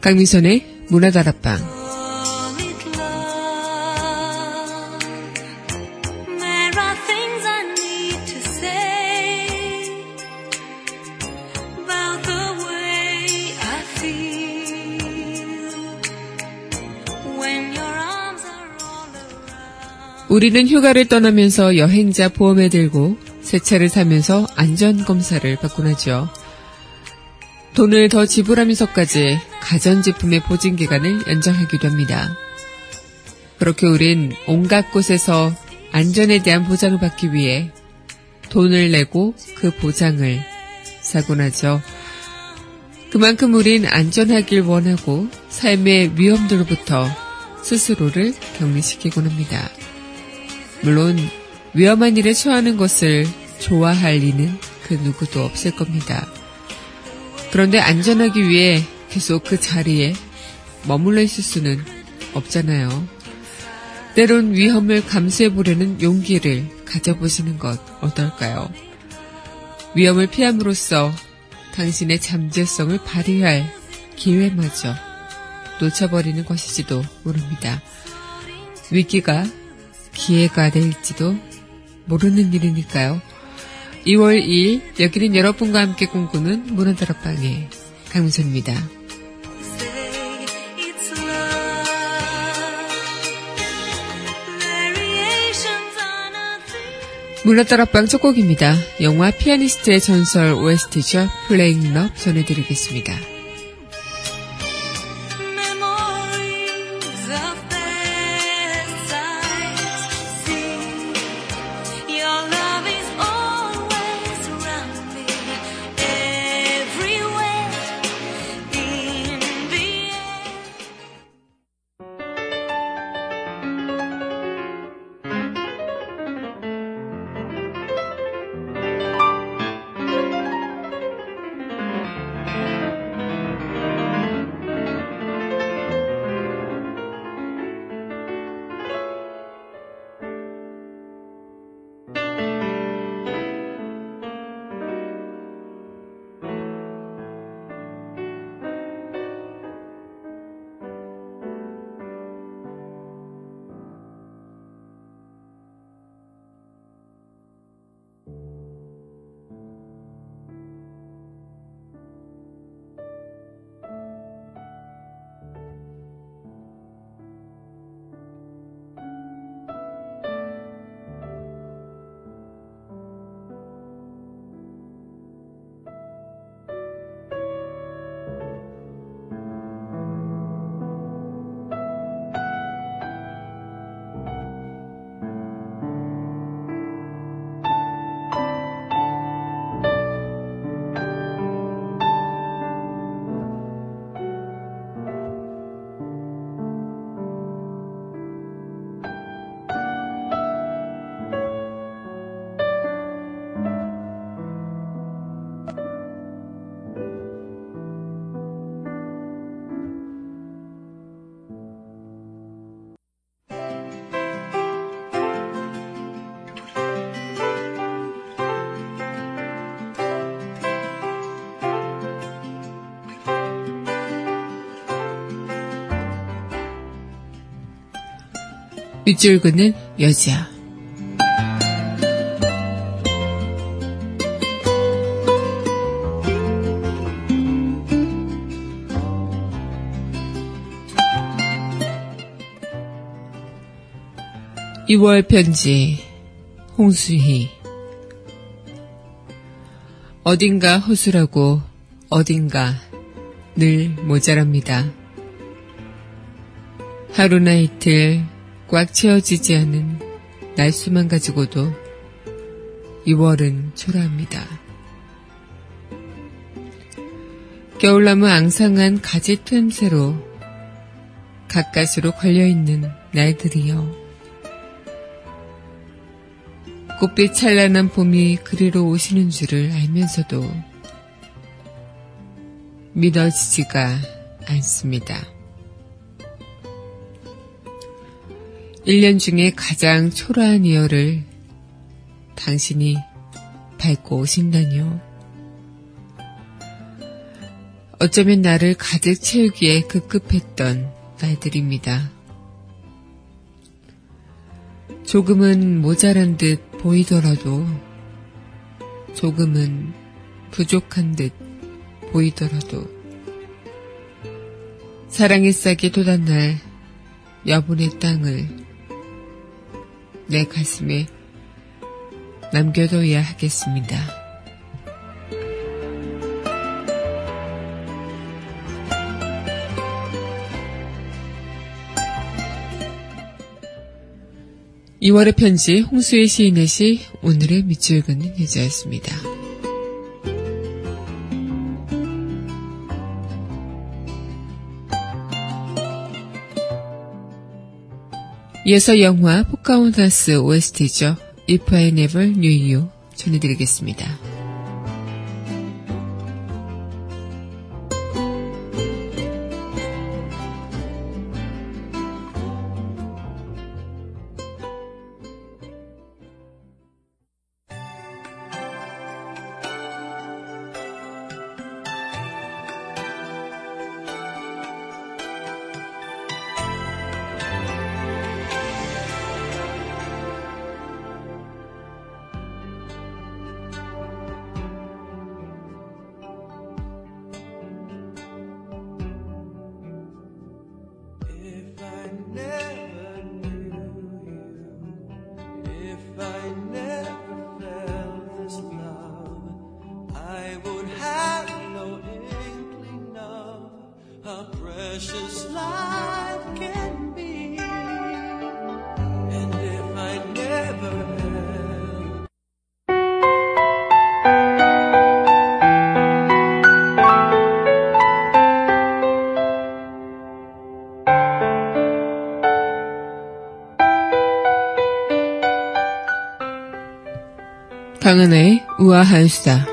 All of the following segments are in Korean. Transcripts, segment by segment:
강미선의 문화다락방 우리는 휴가를 떠나면서 여행자 보험에 들고 새 차를 사면서 안전검사를 받곤 하죠. 돈을 더 지불하면서까지 가전제품의 보증기간을 연장하기도 합니다. 그렇게 우린 온갖 곳에서 안전에 대한 보장을 받기 위해 돈을 내고 그 보장을 사곤 하죠. 그만큼 우린 안전하길 원하고 삶의 위험들로부터 스스로를 격리시키곤 합니다. 물론 위험한 일에 처하는 것을 좋아할 리는 그 누구도 없을 겁니다. 그런데 안전하기 위해 계속 그 자리에 머물러 있을 수는 없잖아요. 때론 위험을 감수해보려는 용기를 가져보시는 것 어떨까요? 위험을 피함으로써 당신의 잠재성을 발휘할 기회마저 놓쳐버리는 것이지도 모릅니다. 위기가 기회가 될지도 모르는 일이니까요. 2월 2일 여기는 여러분과 함께 꿈꾸는 문화다락방의 강민선입니다. 문화다락방 첫 곡입니다. 영화 피아니스트의 전설 OST죠. 플레잉 럽 전해드리겠습니다. 빗줄 그는 여자. (2월) 편지 홍수희 어딘가 허술하고 어딘가 늘 모자랍니다. 하루나 이틀 꽉 채워지지 않은 날수만 가지고도 2월은 초라합니다. 겨울나무 앙상한 가지 틈새로 가까스로 걸려있는 날들이여. 꽃빛 찬란한 봄이 그리로 오시는 줄을 알면서도 믿어지지가 않습니다. 1년 중에 가장 초라한 이어를 당신이 밟고 오신다니요. 어쩌면 나를 가득 채우기에 급급했던 날들입니다. 조금은 모자란 듯 보이더라도 조금은 부족한 듯 보이더라도 사랑의 싹이 돋아날 여분의 땅을 내 가슴에 남겨둬야 하겠습니다. 2월의 편지 홍수의 시인의 시 오늘의 밑줄 긋는 여자였습니다. 이어서 영화 포카혼타스 OST죠. If I Never Knew You 전해드리겠습니다. 강은의 우아한 수다.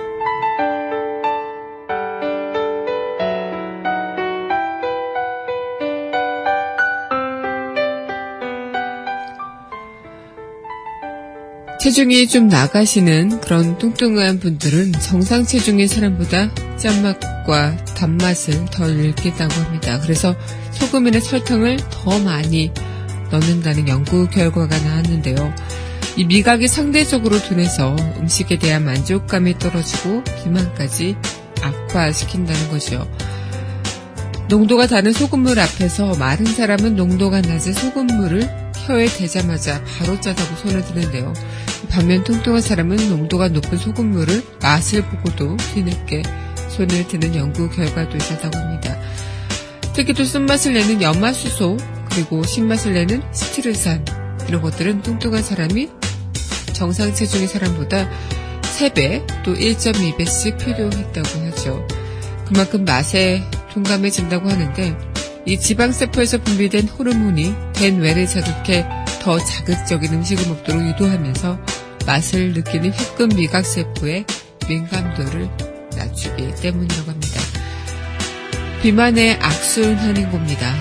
체중이 좀 나가시는 그런 뚱뚱한 분들은 정상 체중의 사람보다 짠맛과 단맛을 덜 느낀다고 합니다. 그래서 소금이나 설탕을 더 많이 넣는다는 연구 결과가 나왔는데요. 이 미각이 상대적으로 둔해서 음식에 대한 만족감이 떨어지고 비만까지 악화시킨다는 거죠. 농도가 다른 소금물 앞에서 마른 사람은 농도가 낮은 소금물을 혀에 대자마자 바로 짜다고 손을 드는데요. 반면 통통한 사람은 농도가 높은 소금물을 맛을 보고도 뒤늦게 손을 드는 연구 결과도 있었다고 합니다. 특히 또 쓴맛을 내는 연마수소 그리고 신맛을 내는 스티르산 이런 것들은 뚱뚱한 사람이 정상 체중의 사람보다 3배 또 1.2배씩 필요했다고 하죠. 그만큼 맛에 둔감해진다고 하는데 이 지방세포에서 분비된 호르몬이 된 뇌를 자극해 더 자극적인 음식을 먹도록 유도하면서 맛을 느끼는 흉근 미각 세포의 민감도를 낮추기 때문이라고 합니다. 비만의 악순환인 겁니다.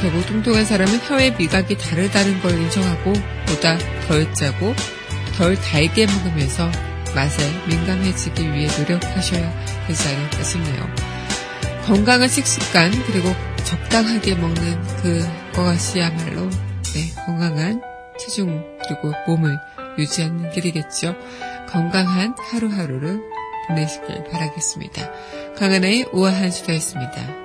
결국 뚱뚱한 사람은 혀의 미각이 다르다는 걸 인정하고 보다 덜 짜고 덜 달게 먹으면서 맛에 민감해지기 위해 노력하셔야 되지 않을까 싶네요. 건강한 식습관 그리고 적당하게 먹는 그것이야말로 네, 건강한 체중 그리고 몸을 유지하는 길이겠죠. 건강한 하루하루를 보내시길 바라겠습니다. 강한의 우아한 수다였습니다.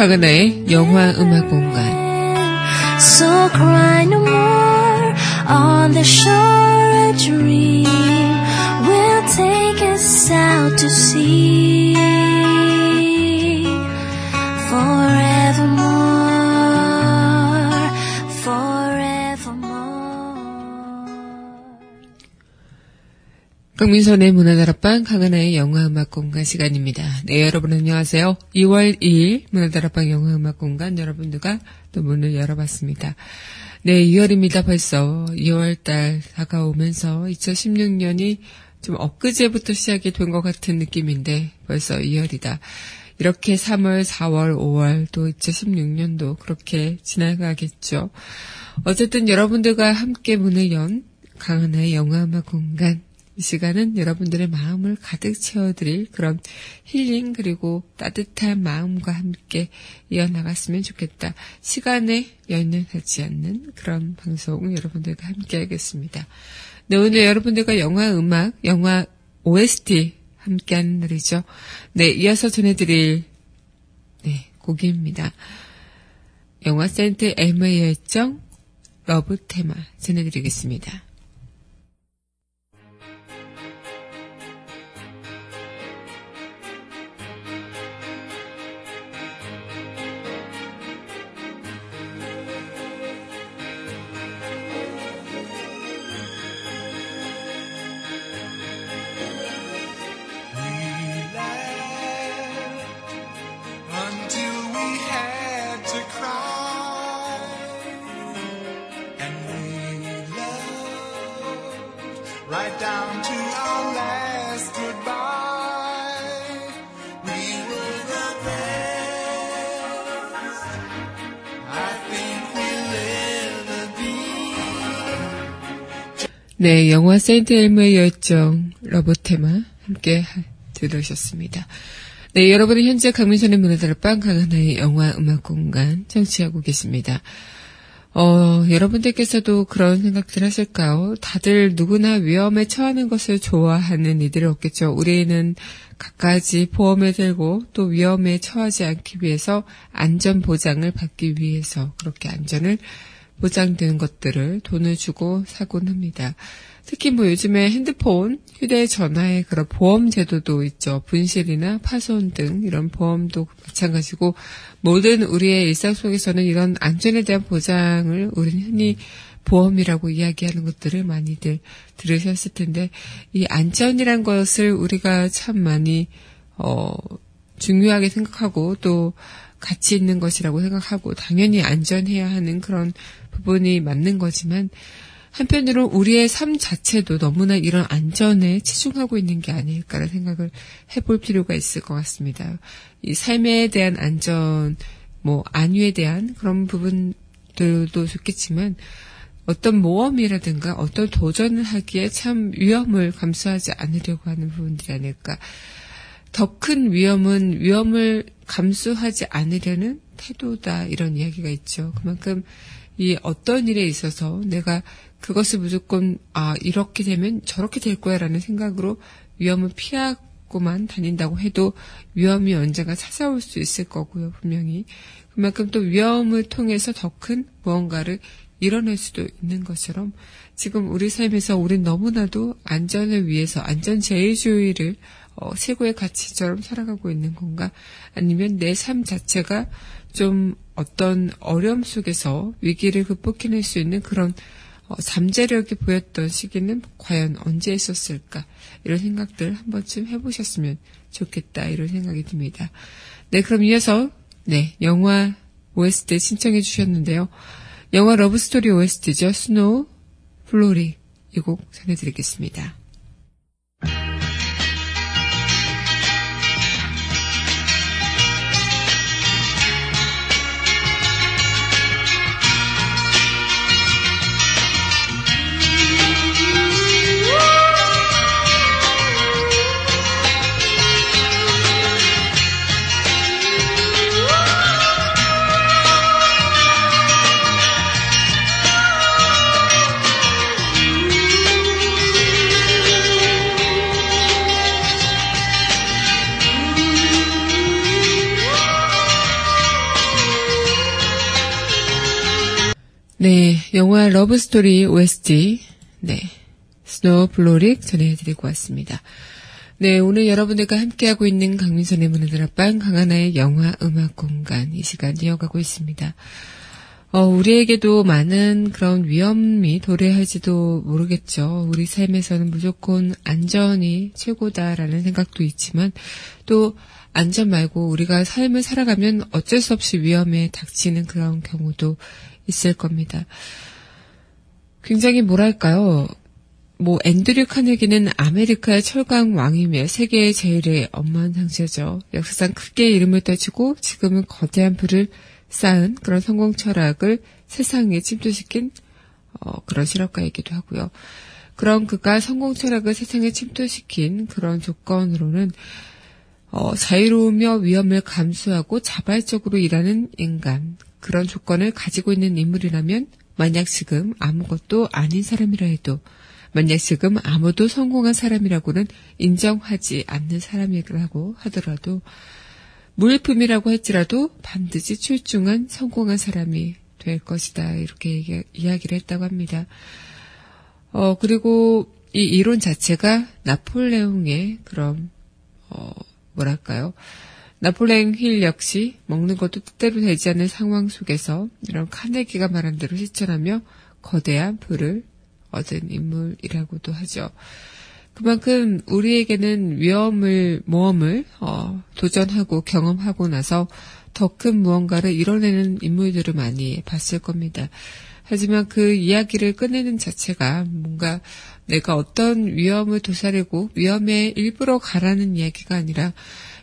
박은하의 영화 음악 공간. So 강민선의 문화다락방 강하나의 영화음악 공간 시간입니다. 네, 여러분 안녕하세요. 2월 2일 문화다락방 영화음악 공간 여러분들과 또 문을 열어봤습니다. 네, 2월입니다. 벌써 2월달 다가오면서 2016년이 좀 엊그제부터 시작이 된 것 같은 느낌인데 벌써 2월이다. 이렇게 3월, 4월, 5월 또 2016년도 그렇게 지나가겠죠. 어쨌든 여러분들과 함께 문을 연 강하나의 영화음악 공간 이 시간은 여러분들의 마음을 가득 채워드릴 그런 힐링 그리고 따뜻한 마음과 함께 이어나갔으면 좋겠다. 시간에 연연 하지 않는 그런 방송 여러분들과 함께 하겠습니다. 네, 오늘 여러분들과 영화 음악, 영화 OST 함께하는 날이죠. 네, 이어서 전해드릴 네, 곡입니다. 영화 세인트 엘모의 열정 love 테마 전해드리겠습니다. 네, 영화 세인트 엘모의 열정 love 테마 함께 들으셨습니다. 네, 여러분은 현재 강민선의 문화다락방 강하나의 영화 음악 공간 청취하고 계십니다. 어, 여러분들께서도 그런 생각들 하실까요? 다들 누구나 위험에 처하는 것을 좋아하는 이들이 없겠죠. 우리는 갖가지 보험을 들고 또 위험에 처하지 않기 위해서 안전 보장을 받기 위해서 그렇게 안전을 보장되는 것들을 돈을 주고 사곤 합니다. 특히 뭐 요즘에 핸드폰, 휴대전화에 그런 보험 제도도 있죠. 분실이나 파손 등 이런 보험도 마찬가지고 모든 우리의 일상 속에서는 이런 안전에 대한 보장을 우리는 흔히 보험이라고 이야기하는 것들을 많이들 들으셨을 텐데 이 안전이란 것을 우리가 참 많이 어 중요하게 생각하고 또 가치 있는 것이라고 생각하고 당연히 안전해야 하는 그런 부분이 맞는 거지만 한편으로 우리의 삶 자체도 너무나 이런 안전에 치중하고 있는 게 아닐까라는 생각을 해볼 필요가 있을 것 같습니다. 이 삶에 대한 안전, 뭐 안위에 대한 그런 부분들도 좋겠지만 어떤 모험이라든가 어떤 도전을 하기에 참 위험을 감수하지 않으려고 하는 부분들이 아닐까. 더 큰 위험은 위험을 감수하지 않으려는 태도다 이런 이야기가 있죠. 그만큼 이 어떤 일에 있어서 내가 그것을 무조건 아 이렇게 되면 저렇게 될 거야라는 생각으로 위험을 피하고만 다닌다고 해도 위험이 언젠가 찾아올 수 있을 거고요 분명히 그만큼 또 위험을 통해서 더 큰 무언가를 이뤄낼 수도 있는 것처럼 지금 우리 삶에서 우린 너무나도 안전을 위해서 안전 제일주의를 어, 최고의 가치처럼 살아가고 있는 건가? 아니면 내 삶 자체가 좀 어떤 어려움 속에서 위기를 극복해낼 수 있는 그런 어, 잠재력이 보였던 시기는 과연 언제 있었을까? 이런 생각들 한 번쯤 해보셨으면 좋겠다. 이런 생각이 듭니다. 네, 그럼 이어서, 네, 영화 OST 신청해 주셨는데요. 영화 Love Story OST죠. Snow, 플로리. 이 곡 전해드리겠습니다. 영화 Love Story OST, 네, Snow Frolic 전해드리고 왔습니다. 네, 오늘 여러분들과 함께하고 있는 강민선의 문화다락방 강하나의 영화 음악 공간 이 시간 이어가고 있습니다. 어, 우리에게도 많은 그런 위험이 도래할지도 모르겠죠. 우리 삶에서는 무조건 안전이 최고다라는 생각도 있지만 또 안전 말고 우리가 삶을 살아가면 어쩔 수 없이 위험에 닥치는 그런 경우도 있을 겁니다. 굉장히 뭐랄까요. 뭐 앤드류 카네기는 아메리카의 철강 왕이며 세계의 제일의 엄한 상처죠. 역사상 크게 이름을 떨치고 지금은 거대한 부를 쌓은 그런 성공 철학을 세상에 침투시킨 어, 그런 실업가이기도 하고요. 그런 그가 성공 철학을 세상에 침투시킨 그런 조건으로는 어, 자유로우며 위험을 감수하고 자발적으로 일하는 인간 그런 조건을 가지고 있는 인물이라면 만약 지금 아무것도 아닌 사람이라 해도 만약 지금 아무도 성공한 사람이라고는 인정하지 않는 사람이라고 하더라도 물품이라고 할지라도 반드시 출중한 성공한 사람이 될 것이다. 이렇게 얘기, 이야기를 했다고 합니다. 어, 그리고 이 이론 자체가 나폴레옹의 그런, 어, 뭐랄까요. 나폴레옹 힐 역시 먹는 것도 뜻대로 되지 않는 상황 속에서 이런 카네기가 말한 대로 실천하며 거대한 부를 얻은 인물이라고도 하죠. 그만큼 우리에게는 위험을, 모험을, 어, 도전하고 경험하고 나서 더 큰 무언가를 이뤄내는 인물들을 많이 봤을 겁니다. 하지만 그 이야기를 꺼내는 자체가 뭔가 내가 어떤 위험을 도사리고 위험에 일부러 가라는 이야기가 아니라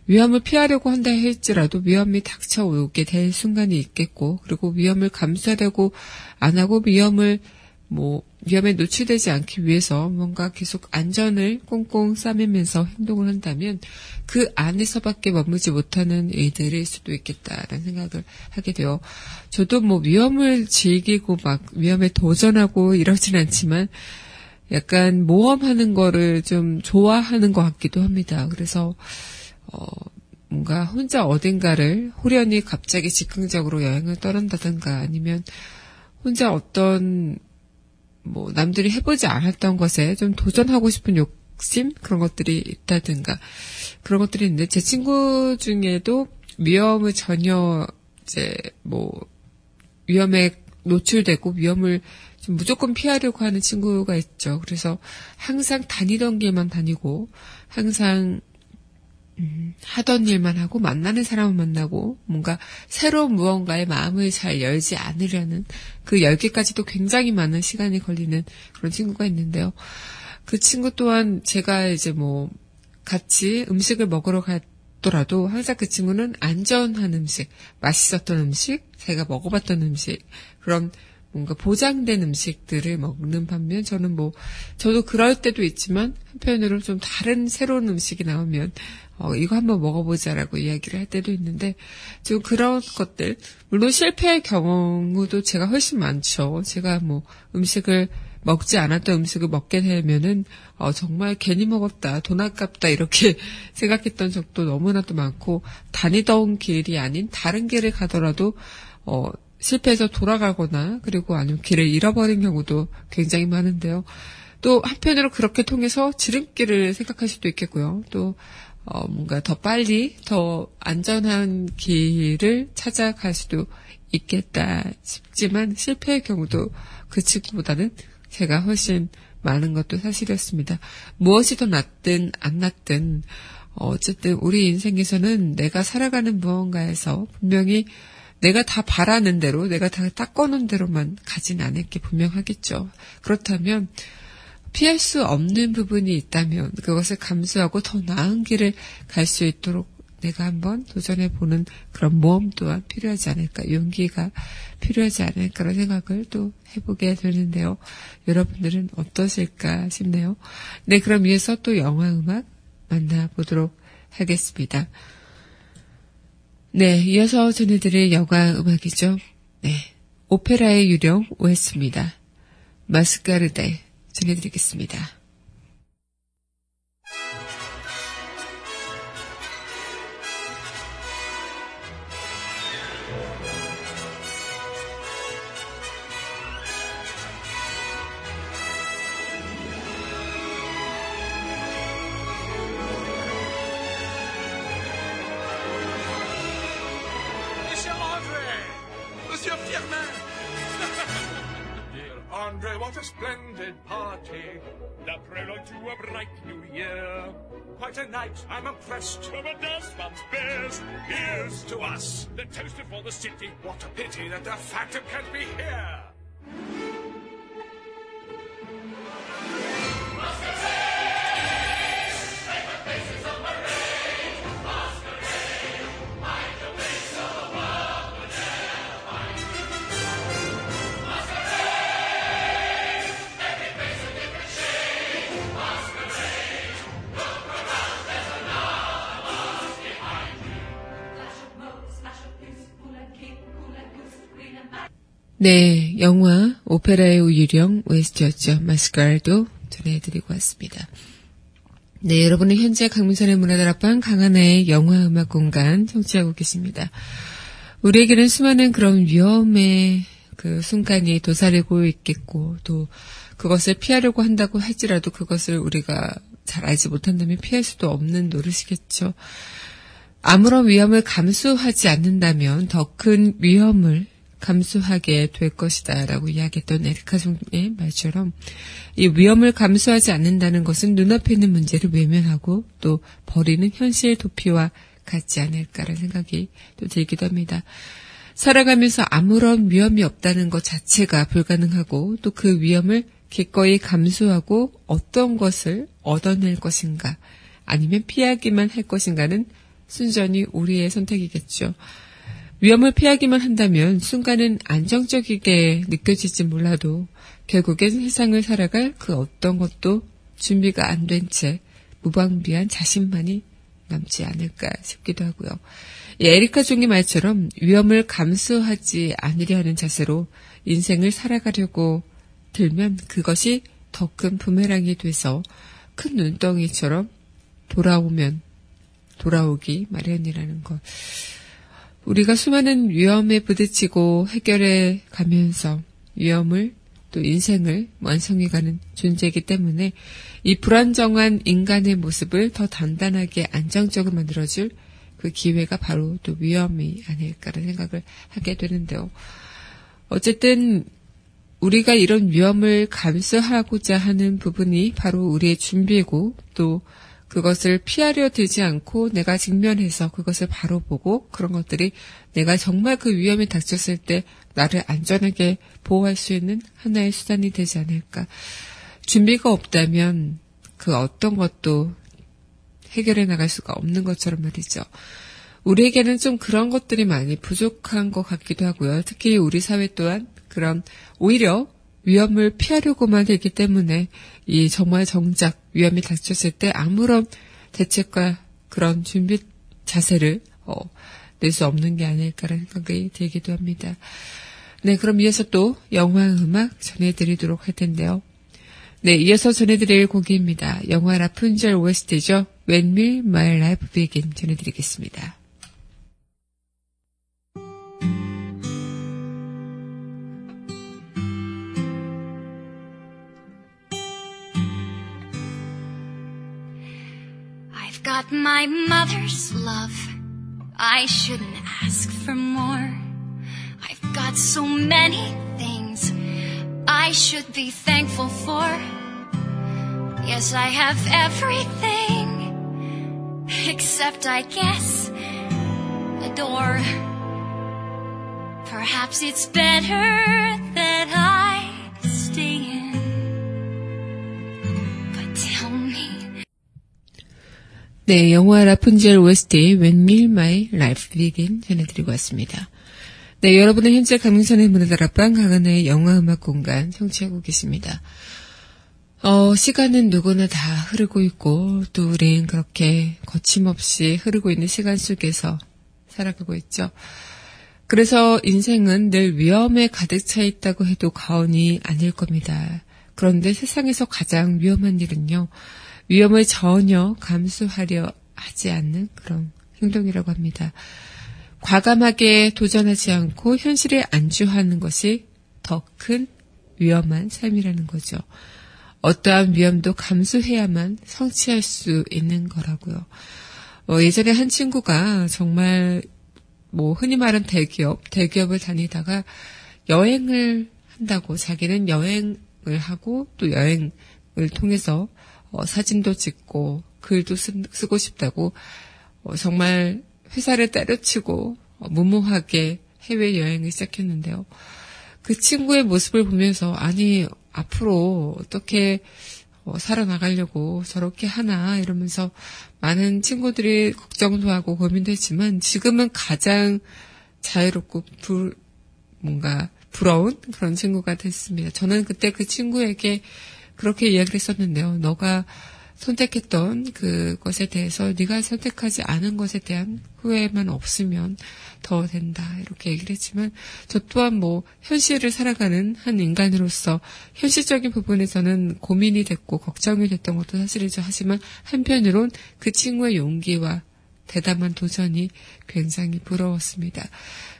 위험을 피하려고 한다 할지라도 위험이 닥쳐오게 될 순간이 있겠고, 그리고 위험을 감수하려고 안 하고 위험을 뭐 위험에 노출되지 않기 위해서 뭔가 계속 안전을 꽁꽁 싸매면서 행동을 한다면 그 안에서밖에 머무지 못하는 일들일 수도 있겠다라는 생각을 하게 돼요. 저도 뭐 위험을 즐기고 막 위험에 도전하고 이러진 않지만 약간 모험하는 거를 좀 좋아하는 것 같기도 합니다. 그래서 어 뭔가 혼자 어딘가를 호련히 갑자기 즉흥적으로 여행을 떠난다든가 아니면 혼자 어떤 뭐 남들이 해보지 않았던 것에 좀 도전하고 싶은 욕심 그런 것들이 있다든가 그런 것들이 있는데 제 친구 중에도 위험을 전혀 이제 뭐 위험에 노출되고 위험을 좀 무조건 피하려고 하는 친구가 있죠. 그래서 항상 다니던 길만 다니고 항상 음, 하던 일만 하고 만나는 사람을 만나고 뭔가 새로운 무언가에 마음을 잘 열지 않으려는 그 열기까지도 굉장히 많은 시간이 걸리는 그런 친구가 있는데요. 그 친구 또한 제가 이제 뭐 같이 음식을 먹으러 갔더라도 항상 그 친구는 안전한 음식, 맛있었던 음식, 제가 먹어봤던 음식 그런 뭔가 보장된 음식들을 먹는 반면 저는 뭐 저도 그럴 때도 있지만 한편으로 좀 다른 새로운 음식이 나오면 어, 이거 한번 먹어보자라고 이야기를 할 때도 있는데, 지금 그런 것들, 물론 실패할 경우도 제가 훨씬 많죠. 제가 뭐 음식을 먹지 않았던 음식을 먹게 되면은, 어, 정말 괜히 먹었다, 돈 아깝다, 이렇게 생각했던 적도 너무나도 많고, 다니던 길이 아닌 다른 길을 가더라도, 어, 실패해서 돌아가거나, 그리고 아니면 길을 잃어버린 경우도 굉장히 많은데요. 또 한편으로 그렇게 통해서 지름길을 생각할 수도 있겠고요. 또 어, 뭔가 더 빨리 더 안전한 길을 찾아갈 수도 있겠다 싶지만 실패의 경우도 그 친구보다는 제가 훨씬 많은 것도 사실이었습니다. 무엇이 더 낫든 안 낫든 어쨌든 우리 인생에서는 내가 살아가는 무언가에서 분명히 내가 다 바라는 대로 내가 다 닦아놓은 대로만 가진 않을 게 분명하겠죠. 그렇다면 피할 수 없는 부분이 있다면 그것을 감수하고 더 나은 길을 갈 수 있도록 내가 한번 도전해 보는 그런 모험 또한 필요하지 않을까, 용기가 필요하지 않을까라는 생각을 또 해보게 되는데요. 여러분들은 어떠실까 싶네요. 네, 그럼 이어서 또 영화 음악 만나보도록 하겠습니다. 네, 이어서 전해드릴 영화 음악이죠. 네, 오페라의 유령 OS입니다. 마스카르데 전해드리겠습니다. dear man! dear Andre, what a splendid party! The prelude to a bright new year. Quite a night, I'm impressed. From a dance one's best. Here's to us, the toaster for the city. What a pity that the Phantom can't be here! 네, 영화 오페라의 유령 OST였죠. 마스카라도 전해드리고 왔습니다. 네, 여러분은 현재 강민선의 문화다락방 강하나의 영화음악 공간 청취하고 계십니다. 우리에게는 수많은 그런 위험의 그 순간이 도사리고 있겠고 또 그것을 피하려고 한다고 할지라도 그것을 우리가 잘 알지 못한다면 피할 수도 없는 노릇이겠죠. 아무런 위험을 감수하지 않는다면 더 큰 위험을 감수하게 될 것이다 라고 이야기했던 에리카 송의 말처럼 이 위험을 감수하지 않는다는 것은 눈앞에 있는 문제를 외면하고 또 버리는 현실 도피와 같지 않을까라는 생각이 또 들기도 합니다. 살아가면서 아무런 위험이 없다는 것 자체가 불가능하고 또 그 위험을 기꺼이 감수하고 어떤 것을 얻어낼 것인가 아니면 피하기만 할 것인가는 순전히 우리의 선택이겠죠. 위험을 피하기만 한다면 순간은 안정적이게 느껴질지 몰라도 결국엔 세상을 살아갈 그 어떤 것도 준비가 안 된 채 무방비한 자신만이 남지 않을까 싶기도 하고요. 예, 에리카 종의 말처럼 위험을 감수하지 않으려 하는 자세로 인생을 살아가려고 들면 그것이 더 큰 부메랑이 돼서 큰 눈덩이처럼 돌아오면 돌아오기 마련이라는 것. 우리가 수많은 위험에 부딪히고 해결해 가면서 위험을 또 인생을 완성해가는 존재이기 때문에 이 불안정한 인간의 모습을 더 단단하게 안정적으로 만들어줄 그 기회가 바로 또 위험이 아닐까라는 생각을 하게 되는데요. 어쨌든 우리가 이런 위험을 감수하고자 하는 부분이 바로 우리의 준비고 또 그것을 피하려 들지 않고 내가 직면해서 그것을 바로 보고 그런 것들이 내가 정말 그 위험이 닥쳤을 때 나를 안전하게 보호할 수 있는 하나의 수단이 되지 않을까. 준비가 없다면 그 어떤 것도 해결해 나갈 수가 없는 것처럼 말이죠. 우리에게는 좀 그런 것들이 많이 부족한 것 같기도 하고요. 특히 우리 사회 또한 그런 오히려 위험을 피하려고만 했기 때문에 이 정말 정작 위험이 닥쳤을 때 아무런 대책과 그런 준비 자세를 어, 낼 수 없는 게 아닐까라는 생각이 들기도 합니다. 네, 그럼 이어서 또 영화 음악 전해드리도록 할 텐데요. 네, 이어서 전해드릴 곡입니다. 영화 라푼젤 OST죠. When Will My Life Begin 전해드리겠습니다. My mother's love. I shouldn't ask for more. I've got so many things I should be thankful for. Yes, I have everything except, I guess, a door. Perhaps it's better 네, 영화 라푼젤 OST When Will My Life Begin 전해드리고 왔습니다. 네, 여러분은 현재 강민선의 문화다락방 강한의 영화음악 공간 청취하고 계십니다. 어, 시간은 누구나 다 흐르고 있고 또 우린 그렇게 거침없이 흐르고 있는 시간 속에서 살아가고 있죠. 그래서 인생은 늘 위험에 가득 차 있다고 해도 과언이 아닐 겁니다. 그런데 세상에서 가장 위험한 일은요. 위험을 전혀 감수하려 하지 않는 그런 행동이라고 합니다. 과감하게 도전하지 않고 현실에 안주하는 것이 더 큰 위험한 삶이라는 거죠. 어떠한 위험도 감수해야만 성취할 수 있는 거라고요. 어, 예전에 한 친구가 정말 뭐 흔히 말하는 대기업, 대기업을 다니다가 여행을 한다고 자기는 여행을 하고 또 여행을 통해서 어, 사진도 찍고 글도 쓰, 고 싶다고 어, 정말 회사를 때려치고 어, 무모하게 해외 여행을 시작했는데요. 그 친구의 모습을 보면서 아니 앞으로 어떻게 어, 살아나가려고 저렇게 하나 이러면서 많은 친구들이 걱정도 하고 고민도 했지만 지금은 가장 자유롭고 불, 뭔가 부러운 그런 친구가 됐습니다. 저는 그때 그 친구에게 그렇게 이야기를 했었는데요. 너가 선택했던 그것에 대해서 네가 선택하지 않은 것에 대한 후회만 없으면 더 된다 이렇게 얘기를 했지만 저 또한 뭐 현실을 살아가는 한 인간으로서 현실적인 부분에서는 고민이 됐고 걱정이 됐던 것도 사실이죠 하지만 한편으론 그 친구의 용기와 대담한 도전이 굉장히 부러웠습니다.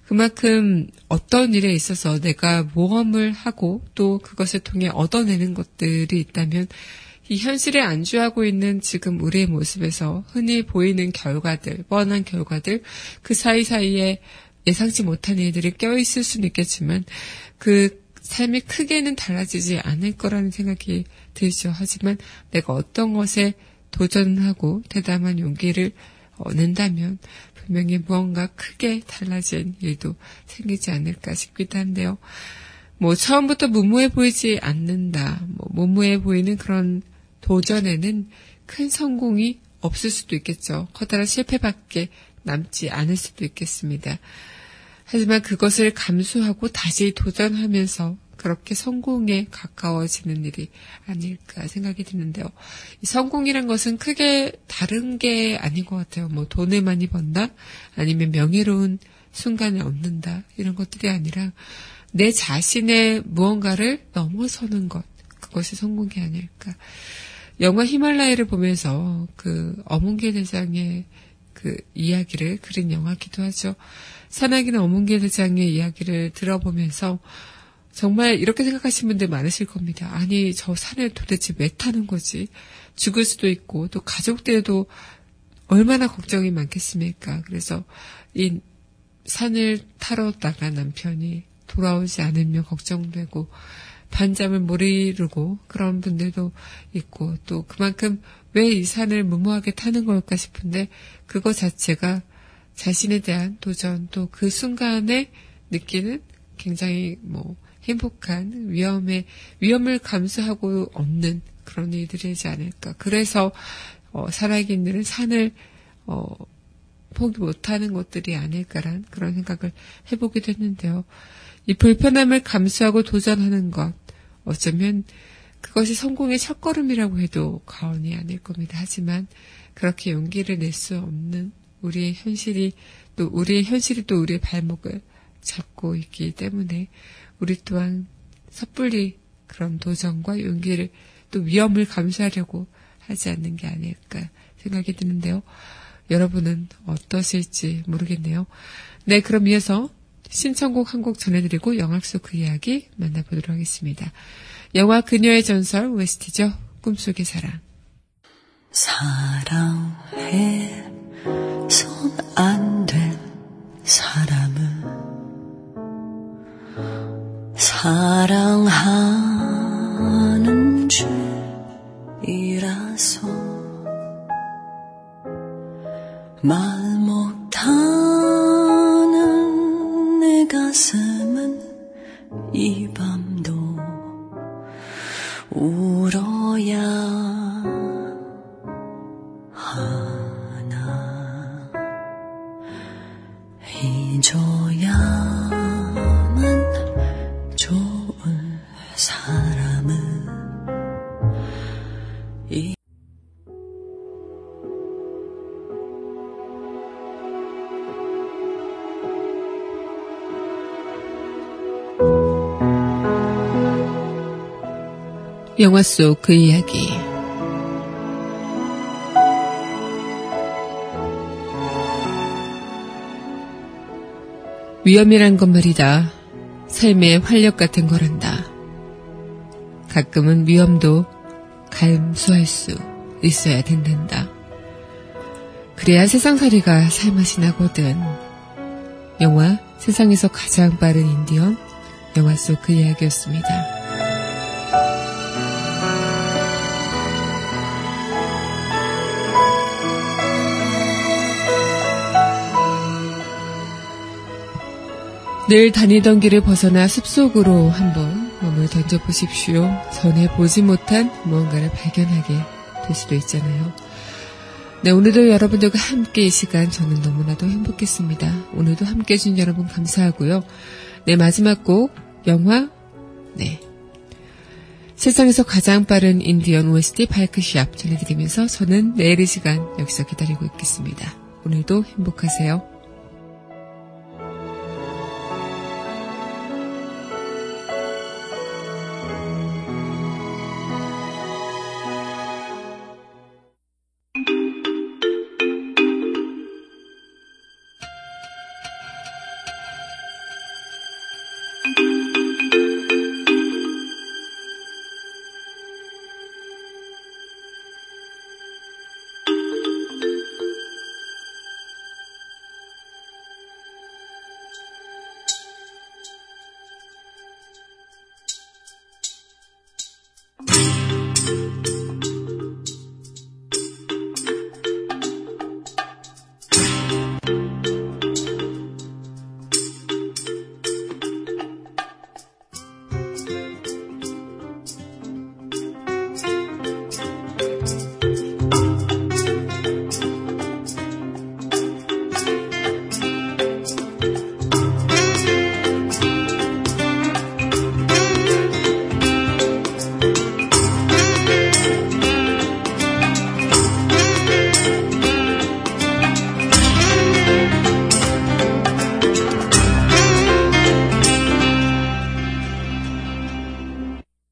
그만큼 어떤 일에 있어서 내가 모험을 하고 또 그것을 통해 얻어내는 것들이 있다면 이 현실에 안주하고 있는 지금 우리의 모습에서 흔히 보이는 결과들, 뻔한 결과들, 그 사이사이에 예상치 못한 일들이 껴있을 수는 있겠지만, 그 삶이 크게는 달라지지 않을 거라는 생각이 들죠. 하지만 내가 어떤 것에 도전하고 대담한 용기를 어, 낸다면 분명히 무언가 크게 달라진 일도 생기지 않을까 싶기도 한데요. 뭐 처음부터 무모해 보이지 않는다. 뭐 무모해 보이는 그런 도전에는 큰 성공이 없을 수도 있겠죠. 커다란 실패밖에 남지 않을 수도 있겠습니다. 하지만 그것을 감수하고 다시 도전하면서 그렇게 성공에 가까워지는 일이 아닐까 생각이 드는데요. 이 성공이란 것은 크게 다른 게 아닌 것 같아요. 뭐 돈을 많이 번다, 아니면 명예로운 순간을 얻는다, 이런 것들이 아니라 내 자신의 무언가를 넘어서는 것, 그것이 성공이 아닐까. 영화 히말라야를 보면서 그 어문계 대장의 그 이야기를 그린 영화기도 하죠. 산악인 어문계 대장의 이야기를 들어보면서 정말 이렇게 생각하시는 분들 많으실 겁니다. 아니, 저 산을 도대체 왜 타는 거지? 죽을 수도 있고, 또 가족들도 얼마나 걱정이 많겠습니까? 그래서 이 산을 타러 나간 남편이 돌아오지 않으면 걱정되고, 반잠을 못 이루고 그런 분들도 있고 또 그만큼 왜 이 산을 무모하게 타는 걸까 싶은데 그거 자체가 자신에 대한 도전 또 그 순간에 느끼는 굉장히 뭐 행복한 위험에 위험을 감수하고 얻는 그런 일들이지 않을까. 그래서 어, 살아있는 산을 어, 포기 못하는 것들이 아닐까란 그런 생각을 해보기도 했는데요. 이 불편함을 감수하고 도전하는 것, 어쩌면 그것이 성공의 첫걸음이라고 해도 과언이 아닐 겁니다. 하지만 그렇게 용기를 낼 수 없는 우리의 현실이 또 우리의 현실이 또 우리의 발목을 잡고 있기 때문에 우리 또한 섣불리 그런 도전과 용기를 또 위험을 감수하려고 하지 않는 게 아닐까 생각이 드는데요. 여러분은 어떠실지 모르겠네요. 네, 그럼 이어서 신청곡 한 곡 전해드리고 영화 속 그 이야기 만나보도록 하겠습니다. 영화 그녀의 전설 OST죠. 꿈속의 사랑. 사랑해 손 안 된 사람은 사랑하는 줄이라서 말 못하는 내 가슴은 이 밤도 울어야 영화 속 그 이야기. 위험이란 건 말이다. 삶의 활력 같은 거란다. 가끔은 위험도 감수할 수 있어야 된단다. 그래야 세상살이가 살맛이 나거든. 영화 세상에서 가장 빠른 인디언 영화 속 그 이야기였습니다. 늘 다니던 길을 벗어나 숲속으로 한번 몸을 던져보십시오. 전에 보지 못한 무언가를 발견하게 될 수도 있잖아요. 네, 오늘도 여러분들과 함께 이 시간 저는 너무나도 행복했습니다. 오늘도 함께 해준 여러분 감사하고요. 네, 마지막 곡, 영화, 네. 세상에서 가장 빠른 인디언 OST 발크샵 전해드리면서 저는 내일 이 시간 여기서 기다리고 있겠습니다. 오늘도 행복하세요.